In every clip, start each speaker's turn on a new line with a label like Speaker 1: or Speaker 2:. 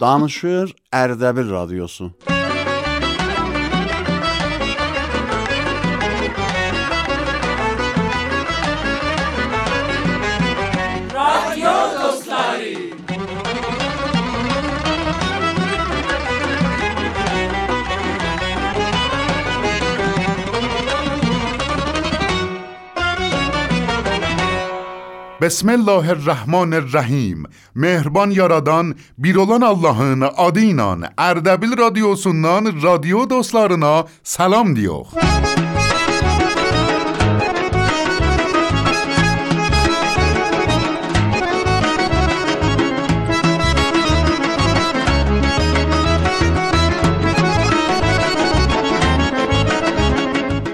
Speaker 1: Danışır
Speaker 2: Erdebil Radyosu. Radyo. Bismillahirrahmanirrahim. Mehriban yaradan bir olan Allahın adı ilə Ərdəbil radiosundan radio dostlarına salam diyor.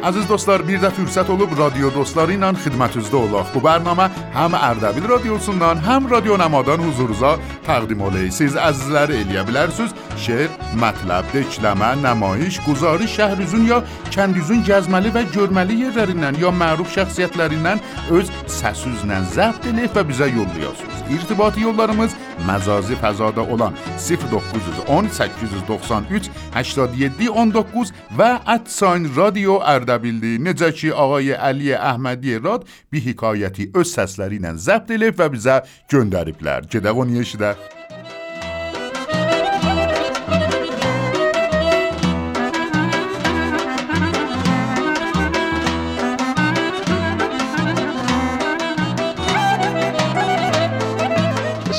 Speaker 2: Aziz dostlar bir də fürsət olub radio dostları ilə xidmətinizdə olaq. Bu bərnamə həm Ərdəbil radiosundan, həm Radio Namadan huzurunuza təqdim oləyik. əzizləri eləyə bilərsiniz. Şeir, mətləb, dekləmə, nəmayiş, guzarış şəhrizün ya kəndüzün gəzməli və görməli yerlərindən ya məruf şəxsiyyətlərindən öz səsüzlə zəbt edib və bizə yollayasınız. İrtibati yollarımız məcazi fəzada olan 0910 893 87 19 və @sign radio Ərdəbildi. Necə ki ağay Əli Əhmədi Rad bir hekayəti öz səsləri ilə zəbt edib və bizə göndəriblər. Gedək onu eşidək.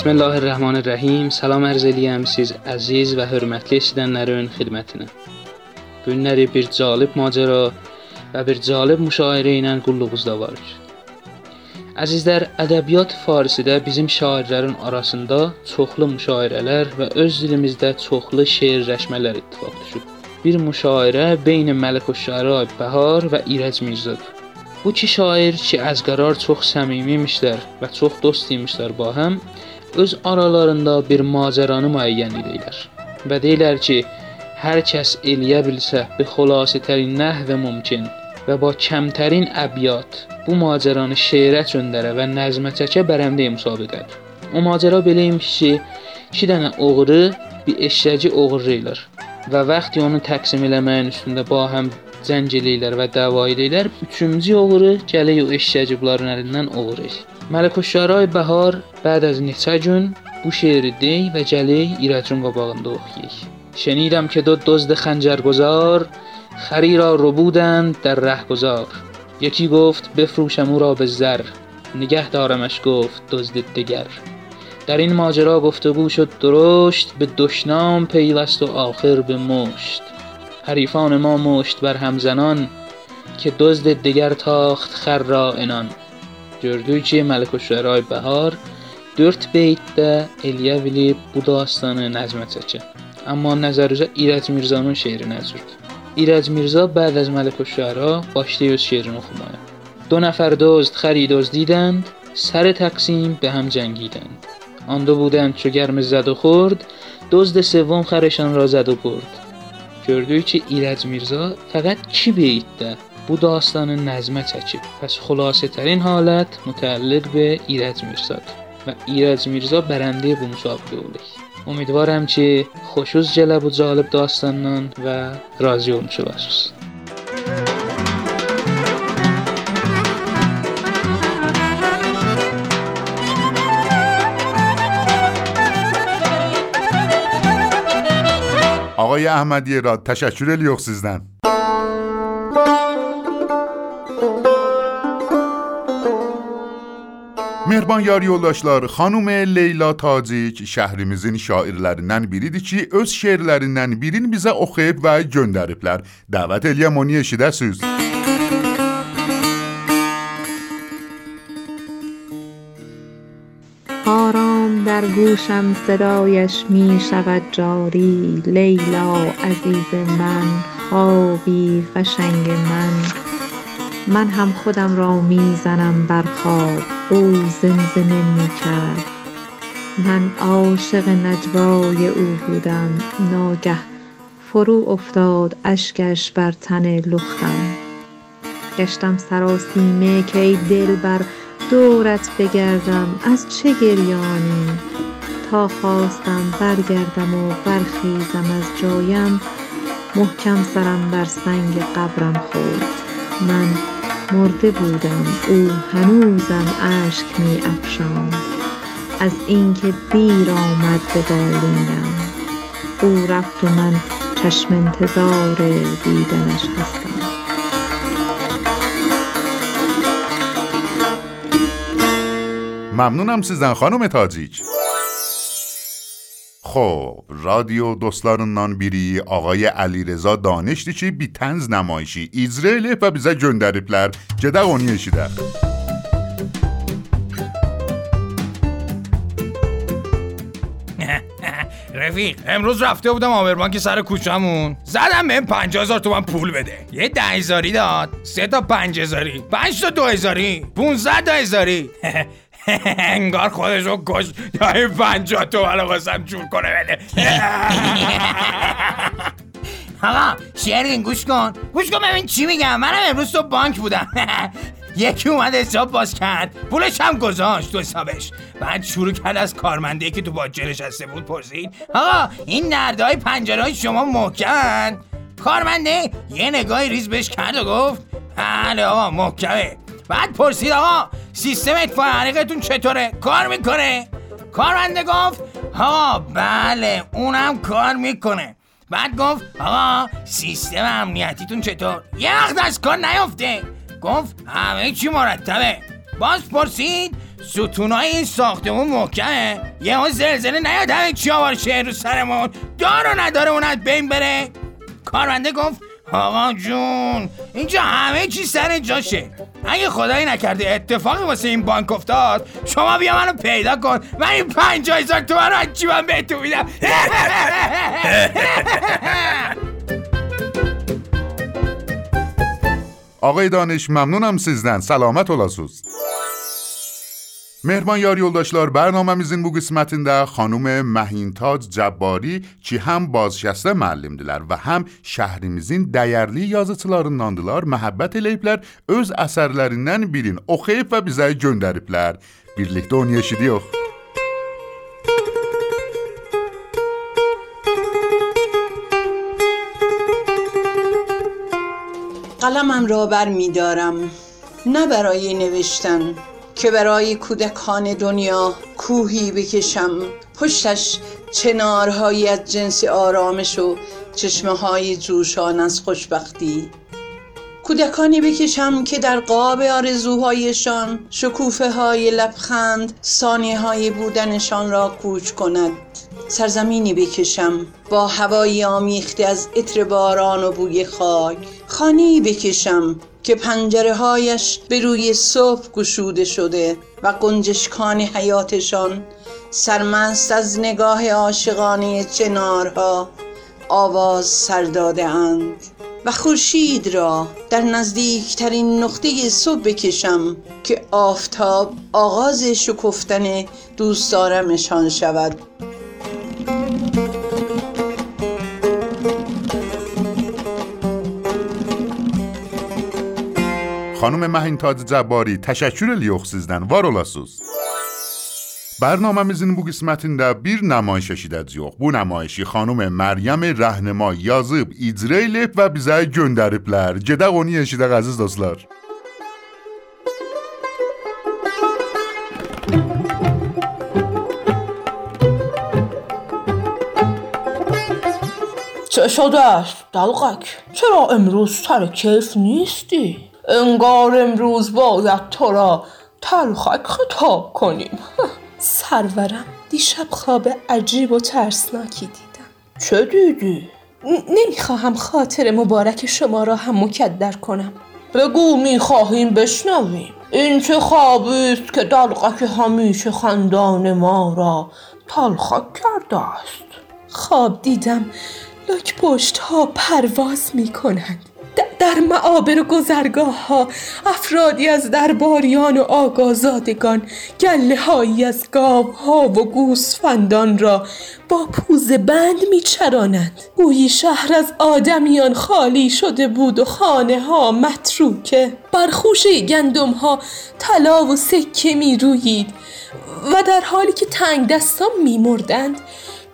Speaker 3: Bismillahirrahmanirrahim. Salam ərz eləyəm siz əziz və hörmətli eşidənlərin xidmətinə. Bu günləri bir cəlib macəra və bir cəlib müşairə ilə qulluğunuzda varıq. Əzizlər, ədəbiyyat farisidə bizim şairlərin arasında çoxlu müşairələr və öz dilimizdə çoxlu şeirləşmələr ittifaq düşüb. Bir müşairə beyn Məliküşşəra Bəhar və İrəc Mirzədir. Bu iki şair ki, az qərar çox səmimi imişlər və çox dost imişlər ba həm, öz aralarında bir macəranı müəyyən edirlər və deyirlər ki, hər kəs eləyə bilsə bi xülasətərin nəhv mümkün və ba kəmtərin əbyat bu macəranı şeirə çöndərə və nəzmə çəkə bərəmdə müsabiqədir. O macəra belə imiş ki, 2 dənə oğru bir eşşəci oğurlayırlar və vaxtı onu təqsim eləməyin üstündə ba həm cəng eləyirlər və dava edirlər. Üçüncü oğru gəlir o eşşəci bunların əlindən oğurlayır. Məliküşşəray Bəhar بعد از gün bu şeiri dey və gəlik İrəcun qabağında oxuyaq. شنیدم که دو دزد خنجرگذار خری را ربودند در رهگذار یکی گفت بفروشم او را به زر نگه دارمش گفت دزد دگر در این ماجرا گفتگو شد درشت به دشنام پیوست و آخر به مشت حریفان ما مشت بر همزنان که دزد دگر تاخت خر را انان Gördük ki, Məliküşşəray Bəhar 4 beytdə eləyə bilib bu dastanı nəzmə çəkir. Amma nəzərüzə İrəc Mirzanın şeiri nəzirdir. İrəc Mirza بعد از Məliküşşəra başlayır şeirini oxumaya. دو نفر دزد خری دزدیدند سر تقسیم به هم جنگیدند آن دو بودند چو گرم زد و خورد دزد سوم خرشان را زد و برد gördük ki İrəc Mirza fəqət 2 beytdə bu dastanı nəzmə çəkib. Pəs xülasətərin halət mütəlliq be İrəc Mirzədir və İrəc Mirzə bərəndə bu müsabiqə olur. امیدوارم که خوشوز جلب و جالب داستانان و راضی olmuş olasınız.
Speaker 2: آقای احمدی را تشکر الیوخ sizden. Mehriban yar yoldaşlar, xanım Leyla Tacik şəhrimizin şairlərindən biridir ki, öz şeirlərindən birini bizə oxuyub və göndəriblər. Dəvət eləyəm onu eşidəsiniz.
Speaker 4: آرام در گوشم صدایش می شود جاری لیلا عزیز من خوابی قشنگ من من هم خودم را می‌زنم بر خواب. او زمزمه می کرد من عاشق نجوای او بودم. ناگه فرو افتاد اشکش بر تن لختم گشتم سراسیمه که ای دلبر دورت بگردم. از چه گریانی؟ تا خواستم برگردم و برخیزم از جایم محکم سرم بر سنگ قبرم خورد. من مرده بودم. او هنوزم اشک می افشاند. از اینکه دیر آمد به بالینم. او رفت و من چشم انتظار دیدنش هستم.
Speaker 2: ممنونم سیزن خانم تاجیک خب رادیو dostlarından biri آقای علیرضا دانشتی بی تنز نمایشی. İzrail و bize gönderipler. Gedək onu eşidək.
Speaker 5: رفیق امروز رفته بودم آبربانک سر کوچمون زدم بهم پنج هزار تومن پول بده. یه ده هزاری داد. سه تا پنج هزاری پنج تا دو هزاری پونزد تا هزاری. انگار خودشو کش تا این پنجاه تومن واسم جور کنه بده. آقا شیرین گوش کن. گوش کن ببین چی میگم. منم امروز تو بانک بودم. یکی اومد حساب باز کرد. پولش هم گذاشت تو حسابش. بعد شروع کرد از کارمنده که تو باجه نشسته بود پرسید. آقا این نردهای پنجره های شما محکمن کارمنده یه نگاهی ریز بهش کرد و گفت بله آقا محکمه. بعد پرسید آقا سیستم اطفاء حریقتون چطوره؟ کار می‌کنه؟ کارمنده گفت آقا بله اونم کار می‌کنه. بعد گفت آقا سیستم امنیتیتون چطور؟ یه وقت از کار نیفته. گفت همه چی مرتبه. باز پرسید ستونای این ساختمون محکمه؟ یه ها زلزله نیاد همه چی آوار شه رو سرمون. دار و نداره اون از بین بره. کارمنده گفت آقا جون اینجا همه چی سر جاشه اگه خدایی نکرده اتفاقی واسه این بانک افتاد شما بیا منو پیدا کن من این پنج هزار تومن رو از جیبم بهتون میدم
Speaker 2: آقای دانش ممنونم sizden. Selamet olasınız. مهربان مهرمان یاری اولداشلار برنامه میزین بو قسمتین در خانوم مهینتاز جباری چی هم بازشسته معلم دیلر و هم شهری میزین دیرلی یازتلارندان دیلر محبت الیب لر از اثرلرینن بیرین.
Speaker 6: اخیب و بیزای گندریب لر بیرلیک دون قلمم را بر میدارم نه برای نوشتن. که برای کودکان دنیا کوهی بکشم. پشتش چنارهایی از جنس آرامش و چشمه های جوشان از خوشبختی. کودکانی بکشم که در قاب آرزوهایشان شکوفه های لبخند ثانیه های بودنشان را کوچ کند. سرزمینی بکشم با هوایی آمیخته از عطر باران و بوی خاک. خانه بکشم که پنجره هایش به روی صبح گشوده شده و قنجشکان حیاتشان سرمست از نگاه عاشقانه چنارها آواز سر داده اند و خورشید را در نزدیکترین نقطه صبح بکشم که آفتاب آغاز شکفتن دوست دارمشان شود.
Speaker 2: Xanım Məhintac Cəbbari, təşəkkür edirik sizdən. Var olasınız. برنامemizin bu qismətində bir nümayiş eşidəcəyik. Bu nümayişi xanım Məryəm Rəhnəma yazıb, icra edib və bizə göndəriblər. Gedək onu eşidək əziz dostlar.
Speaker 7: چه شده است دلقک چرا امروز سر کیف نیستی انگار امروز باید تو را تلخک خطاب کنیم. سرورم دیشب خواب عجیب و ترسناکی دیدم. چه دیدی؟ نمی‌خواهم خاطر مبارک شما را هم مکدر کنم. بگو می‌خواهیم بشنویم. این چه خوابی است که دلقک همیشه خندان ما را تلخک کرده است. خواب دیدم لاک پشت ها پرواز می کنند در معابر و گذرگاه ها افرادی از درباریان و آگازادگان گله هایی از گاو ها و گوسفندان را با پوز بند می چرانند گویی شهر از آدمیان خالی شده بود و خانه ها متروکه بر خوشه گندم ها طلا و سکه می رویید و در حالی که تنگ دستان میمردند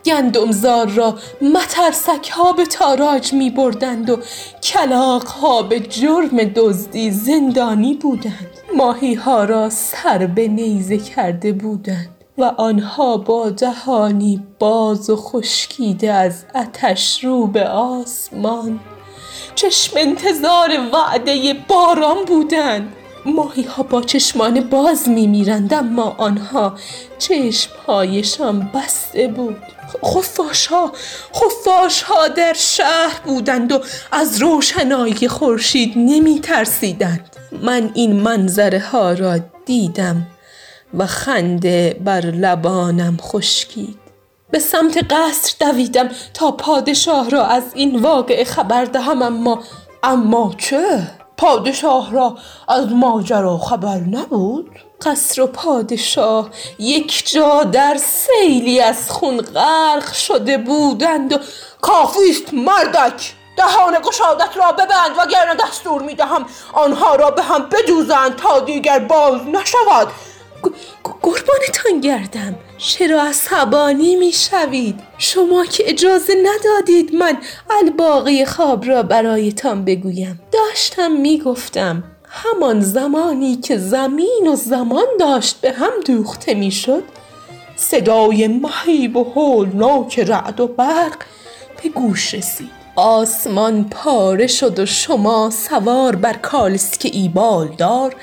Speaker 7: گندمزار را مترسک ها به تاراج می بردند و کلاق ها به جرم دزدی زندانی بودند. ماهی ها را سر به نیزه کرده بودند و آنها با دهانی باز و خشکیده از اتش رو به آسمان. چشم انتظار وعده باران بودند. ماهی ها با چشمان باز می میرند اما آنها چشمهایشان بسته بود. خفاش ها خفاش ها در شهر بودند و از روشنایی خورشید نمی ترسیدند من این منظره ها را دیدم و خنده بر لبانم خشکید. به سمت قصر دویدم تا پادشاه را از این واقعه خبر دهم اما اما چه؟ پادشاه را از ماجرا خبر نبود؟ قصر و پادشاه یک جا در سیلی از خون غرق شده بودند و کافیست مردک دهان گشادت را ببند و گرنه دستور می‌دهم آنها را به هم بدوزند تا دیگر باز نشود قربانتان گردم. چرا عصبانی می‌شوید؟ شما که اجازه ندادید من الباقی خواب را برایتان بگویم. داشتم می‌گفتم همان زمانی که زمین و زمان داشت به هم دوخته می‌شد صدای مهیب و هولناک رعد و برق به گوش رسید. آسمان پاره شد و شما سوار بر کالسک ایبال دار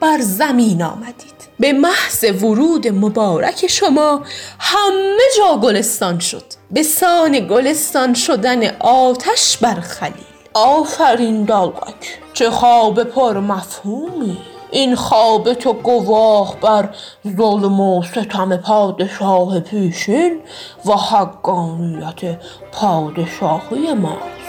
Speaker 7: بر زمین آمدید. به محض ورود مبارک شما همه جا گلستان شد. به سان گلستان شدن آتش بر خلیل. آفرین دلقک چه خواب پر مفهومی. این خواب تو گواه بر ظلم و ستم پادشاه پیشین و حقانیت پادشاهی ماست.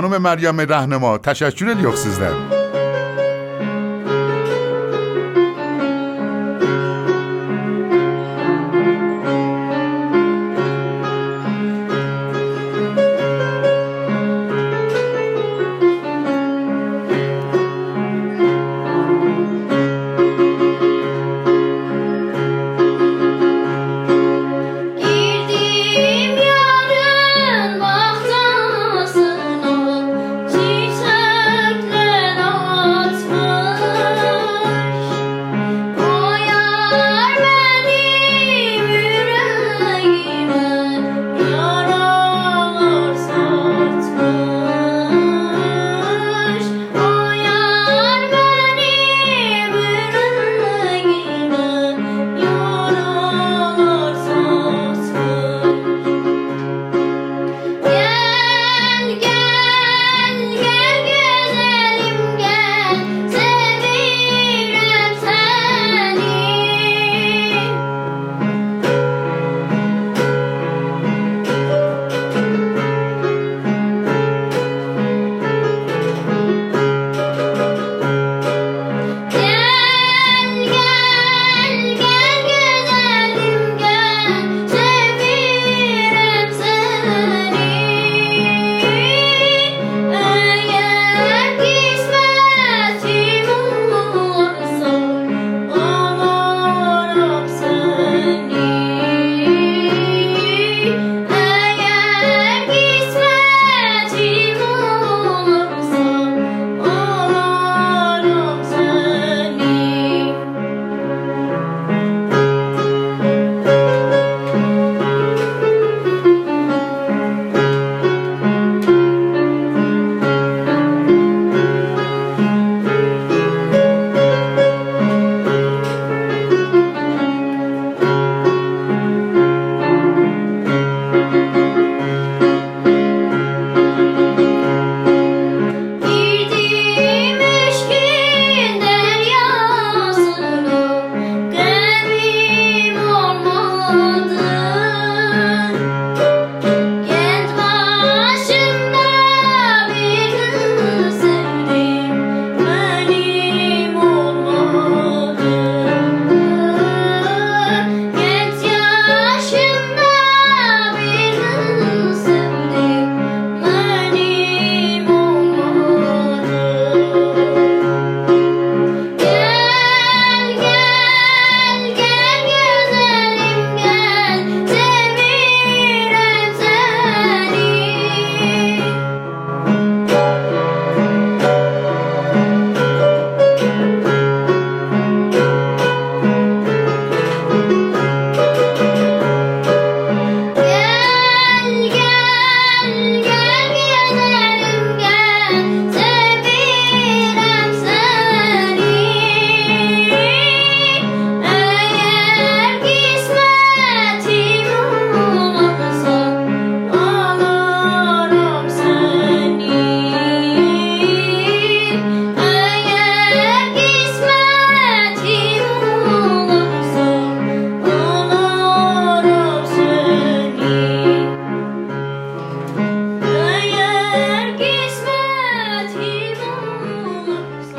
Speaker 2: خانم مریم رهنما تشکر الیاق سیزده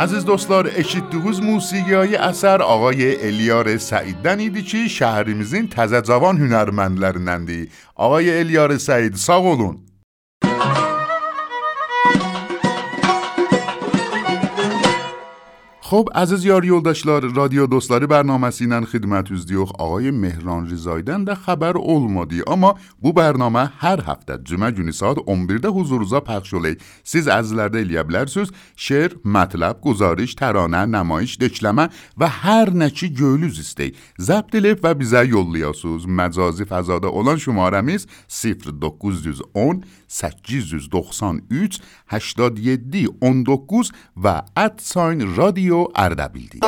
Speaker 2: عزیز دوستلار اشید دوغوز موسیقی های اثر آقای الیار سعیدن ایدی چی؟ شهریمزین تزدزاوان هنرمندلرنندی آقای الیار سعید ساغ. خب از زیار یولداشلار رادیو دوستلاری برنامه سینن خدمت از دیوخ آقای مهران ریزایدن ده خبر اولمودی اما بو برنامه هر هفته جمعه جونی ساعت 11 ده حضور زا پخش شلی سیز از لرده ایلیا بلرسوز مطلب گزارش ترانه نمایش دکلمه و هر نچی گولوز استی زب دلیف و بیزه یولیاسوز مجازی فزاده اولان شماره میز 0910 893 87 19 və @sign radio اردبیل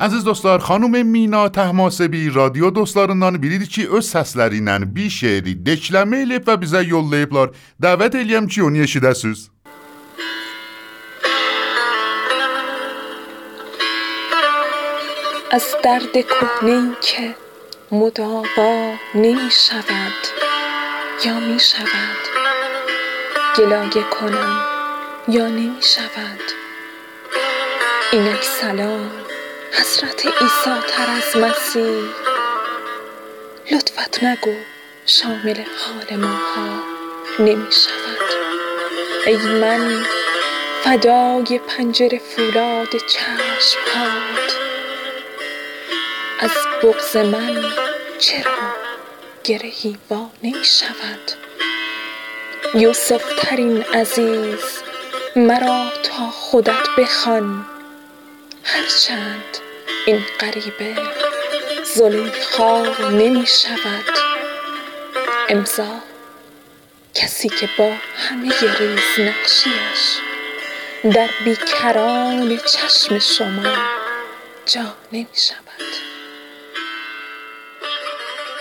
Speaker 2: Əziz dostlar, xanım Mina Təhmasəbi radio dostlarından biridir ki, öz səsləri ilə bir şeiri dekləmə eləyib və bizə yollayıblar. Dəvət eləyəm ki, onu eşidəsiniz.
Speaker 8: از درد کهنه که مداوا نمی شود یا می شود گلایه کنم یا نمی شود اینک سلام حسرت ایسا تر از مسیح. لطفت نگو شامل حال ماها نمی شود ای من فدای پنجره فولاد چشم هات از بغز من چرا گرهی وا نمی شود یوسف ترین عزیز مرا تا خودت بخوان. هرچند این غریبه زلیخا نمی شود امضا کسی که با همه ریز نقشیش در بیکران چشم شما جا نمی شود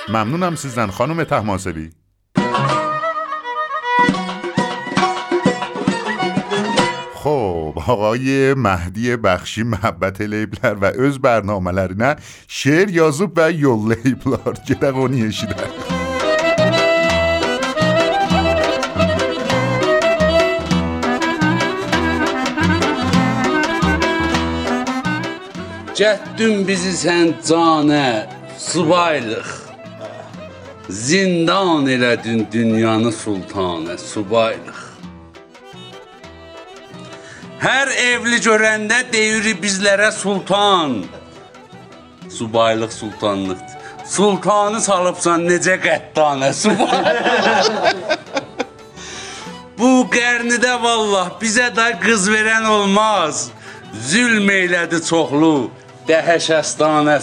Speaker 2: ممنونم سیزن خانم تحماسبی خب آقای مهدی بخشی محبت لیبلر و از برنامه نه؟ شعر یازوب و یول لیبلر؟ جدقونی
Speaker 9: شیدن؟ جدن بیزی سن جانه سبایلخ Zindan elədin dünyanı sultanə, subaylıq Hər evli görəndə deyir bizlərə sultan. Subaylıq sultanlıqdır. Sultanı salıbsan necə qəddanə subay. Bu qərnidə vallah bizə də qız verən olmaz. Zülm eylədi çoxlu, dəhşəstanə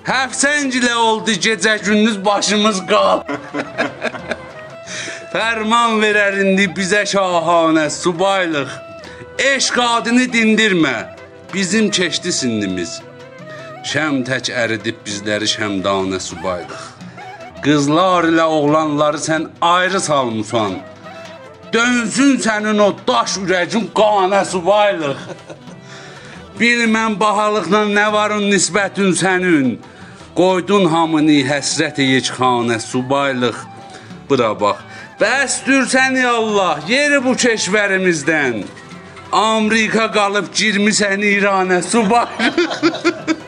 Speaker 9: subaylı. Həfsəngilə oldu gecə gündüz başımız qal. Fərman verər indi bizə şahanə subaylıq. Eşq adını dindirmə. Bizim keçdi sindimiz. Şəm tək əridib bizləri şəmdanə subaylıq. Qızlar ilə oğlanları sən ayrı salmısan. Dönsün sənin o daş ürəyin qanə subaylıq. Bilmən bahalıqla nə varın nisbətin sənin. Qoydun hamını həsrət yecxanə subaylıq. Bura bax. Bəsdür səni Allah, yeri bu keşvərimizdən. Amerika qalıb girmisən İranə, subay.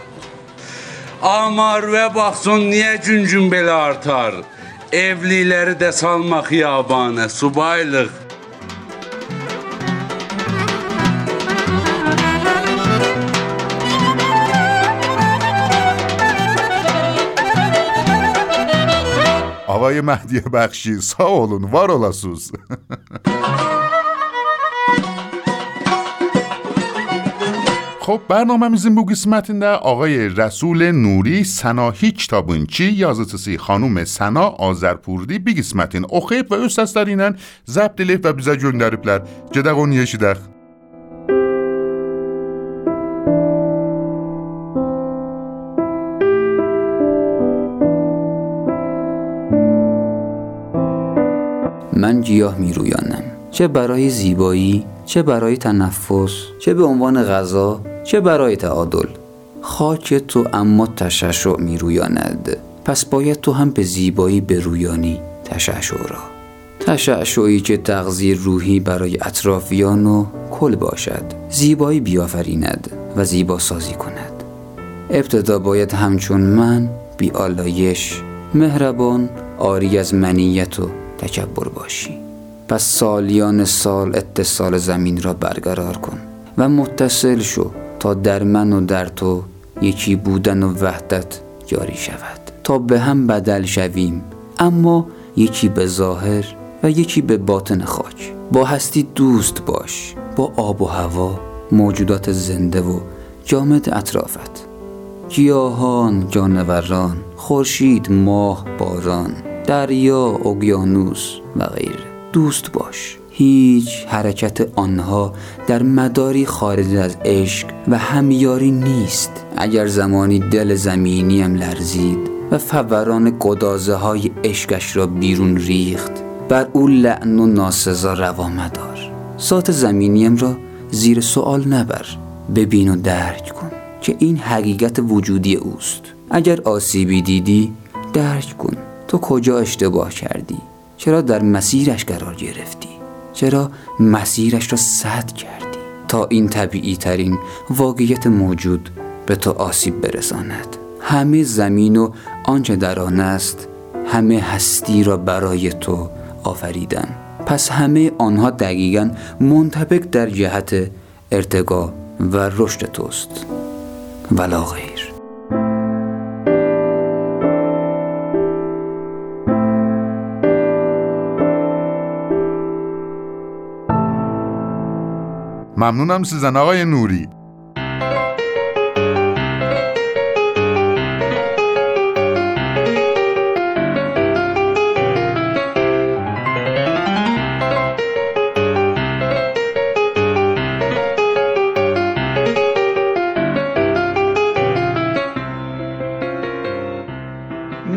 Speaker 9: Amar və baxsın niyə gün-gün belə artar. Evliləri də salmaq xiyabanə, subaylıq.
Speaker 2: آقای مهدی بخشی. ساولون وار اولاسوز خب برنامه میزیم بو قسمتین ده آقای رسول نوری سنا هیچ تابونچی. یازتسی خانوم سنا آزرپوردی بی قسمتین. اخیب و از دارینن زبدیلیف و بیزا جنگ داریبلر جدقون یشیدخ
Speaker 10: من گیاه می رویانم چه برای زیبایی چه برای تنفس چه به عنوان غذا چه برای تعادل. خاک تو اما تششع می رویاند پس باید تو هم به زیبایی برویانی تشعشع را. تشعشعی که تغذیه روحی برای اطرافیان و کل باشد زیبایی بیافریند و زیبا سازی کند. ابتدا باید همچون من بی آلایش مهربان آری از منیت و تکبر باشی. پس سالیان سال اتصال زمین را برقرار کن و متصل شو تا در من و در تو یکی بودن و وحدت جاری شود. تا به هم بدل شویم اما یکی به ظاهر و یکی به باطن خاک. با هستی دوست باش با آب و هوا موجودات زنده و جامد اطرافت. گیاهان جانوران خورشید ماه باران. دریا اقیانوس و غیره. دوست باش. هیچ حرکت آنها در مداری خارج از عشق و همیاری نیست. اگر زمانی دل زمینیم لرزید و فوران گدازه های عشقش را بیرون ریخت بر او لعن و ناسزا روا مدار. سات زمینیم را زیر سوال نبر. ببین و درک کن که این حقیقت وجودی اوست. اگر آسیبی دیدی درک کن. تو کجا اشتباه کردی؟ چرا در مسیرش قرار گرفتی؟ چرا مسیرش را سد کردی؟ تا این طبیعی ترین واقعیت موجود به تو آسیب برساند. همه زمین و آنچه در آن است همه هستی را برای تو آفریدن. پس همه آنها دقیقا منطبق در جهت ارتقا و رشد توست. ولا
Speaker 2: ممنونم سیزن آقای نوری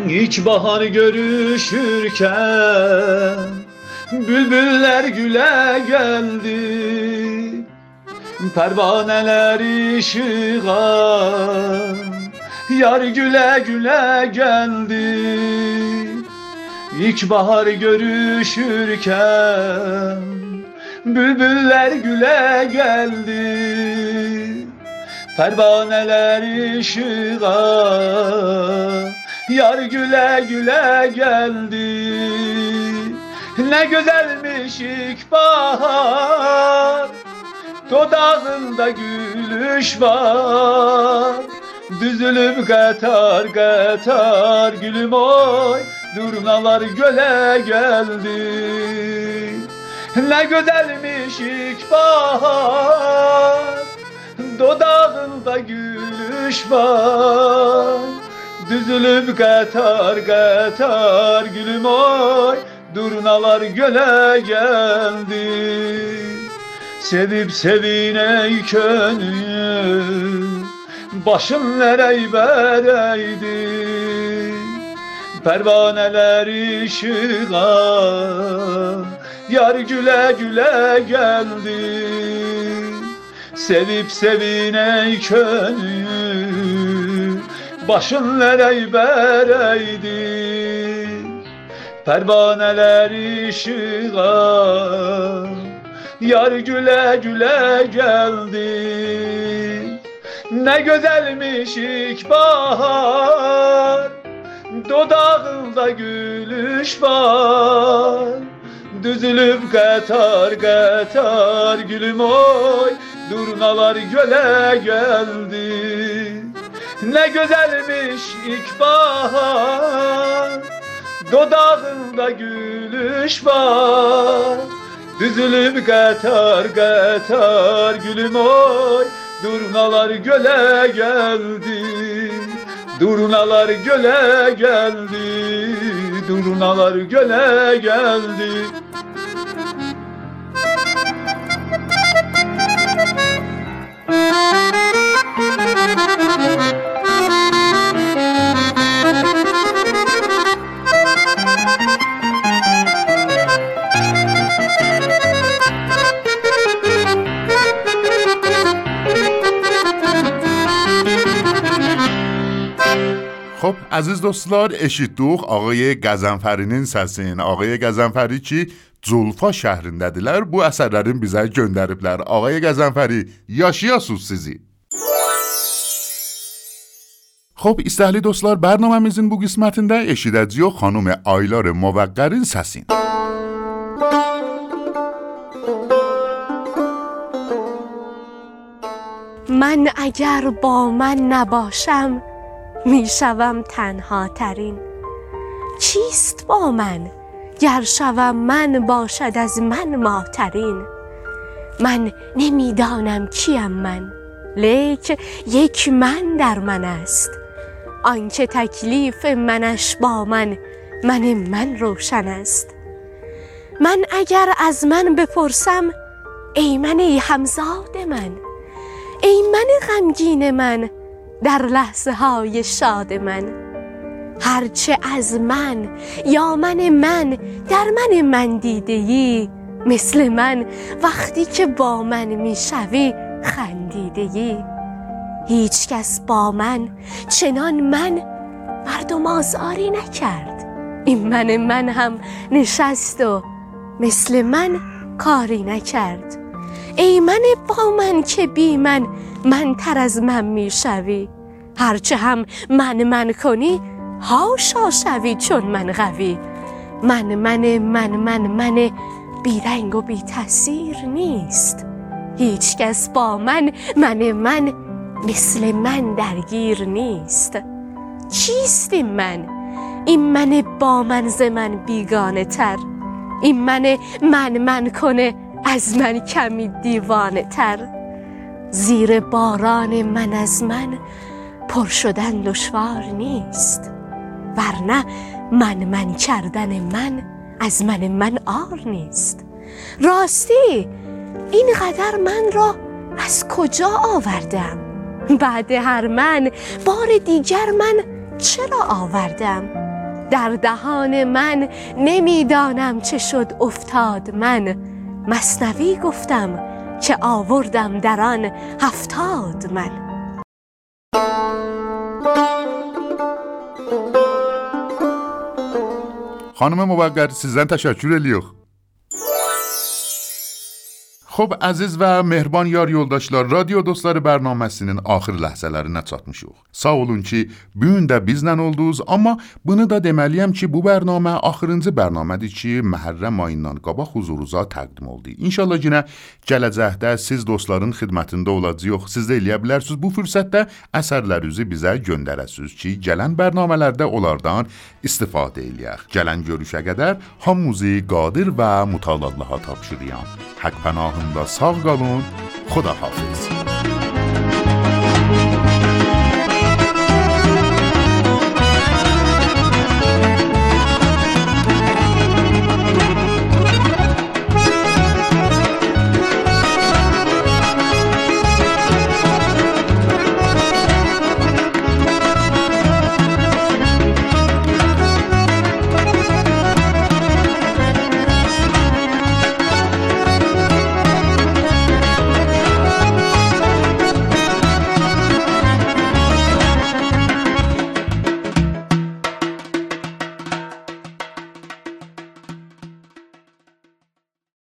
Speaker 11: İlk bahar görüşürken Bülbüller güle geldi Pervaneler ışığa Yar güle güle geldi. İlk bahar görüşürken Bülbüller güle geldi. Pervaneler ışığa Yar güle güle geldi. Ne güzelmiş ilk bahar Dodağında gülüş var. Düzülüp katar katar gülüm oy. Durnalar göle geldi. Ne güzelmiş ilk bahar Dodağında gülüş var. Düzülüp katar katar gülüm oy. Durnalar göle geldi Sevip sevine könül Başın nerey bereydi? Pervaneler ışığa Yar güle güle geldi. Sevip sevine könül Başın nerey bereydi? Pervaneler ışığa Yar güle güle geldi. Ne güzelmiş ilk bahar Dodağında gülüş var. Düzülüp katar katar gülüm oy. Durnalar göle geldi. Ne güzelmiş ilk bahar Dodağında gülüş var Düzülüp katar katar gülüm oy. Durnalar göle geldi Durnalar göle geldi Durnalar göle geldi
Speaker 2: خب عزیز دوستان اشید دوخ آقای گزنفرینین سسین. آقای گزنفری چی؟ زلفا شهرین ددیلر بو اثرارین بیزه گندریبلر. آقای گزنفری یاشی یا سوسیزی؟ خب استهلی دوستان برنامه میزین بو گسمتین ده. اشید از یو خانوم آیلار موقرین سسین.
Speaker 12: من اگر با من نباشم می‌شوم تنها ترین چیست با من؟ گر شوم من باشد از من ماترین. من نمی‌دانم کیم من. لیک یک من در من است. آنچه تکلیف منش با من من من روشن است. من اگر از من بپرسم ای من ای همزاد من. ای من غمگین من. در لحظه های شاد من. هرچه از من یا من من در من من دیده ای مثل من وقتی که با من می‌شوی ای هیچ کس با من چنان من مردم آزاری نکرد. این من من هم نشست و مثل من کاری نکرد. ای من با من که بی من من تر از من می‌شوی. هرچه هم من من کنی هاشا شوی چون من قوی. من من من من من بی رنگ و بی تاثیر نیست. هیچ کس با من من من مثل من درگیر نیست. چیست من؟ این من با من ز من بیگانه تر. این من من من کنه از من کمی دیوانه تر. زیر باران من از من پر شدن دشوار نیست. ورنه من من کردن من از من من آر نیست. راستی این قدر من را از کجا آوردم؟ بعد هر من بار دیگر من چرا آوردم؟ در دهان من نمی‌دانم چه شد افتاد من. مصنوی گفتم که آوردم در آن هفتاد من.
Speaker 2: خانم موقر سیزن تشکر لیوخ Xoş əziz və mehriban yar yoldaşlar, radio dostları bərnaməsinin axır ləhzələrinə çatmışıq. Sağ olun ki, bu gün də bizlə oldunuz, amma bunu da deməliyəm ki, bu bərnamə axırıncı bərnamədir ki, Məhərrəm ayından qabaq huzurunuza təqdim oldu. İnşallah yenə gələcəkdə siz dostların xidmətində olacağıq. Siz də eləyə bilərsiniz bu fürsətdə əsərlərinizi bizə göndərəsiniz ki, gələn bərnamələrdə onlardan istifadə eləyək. Gələn görüşə qədər hamımızı qadir və mutallaha tapşırıram. Haqq خودتون را ساق گامون خدا حافظ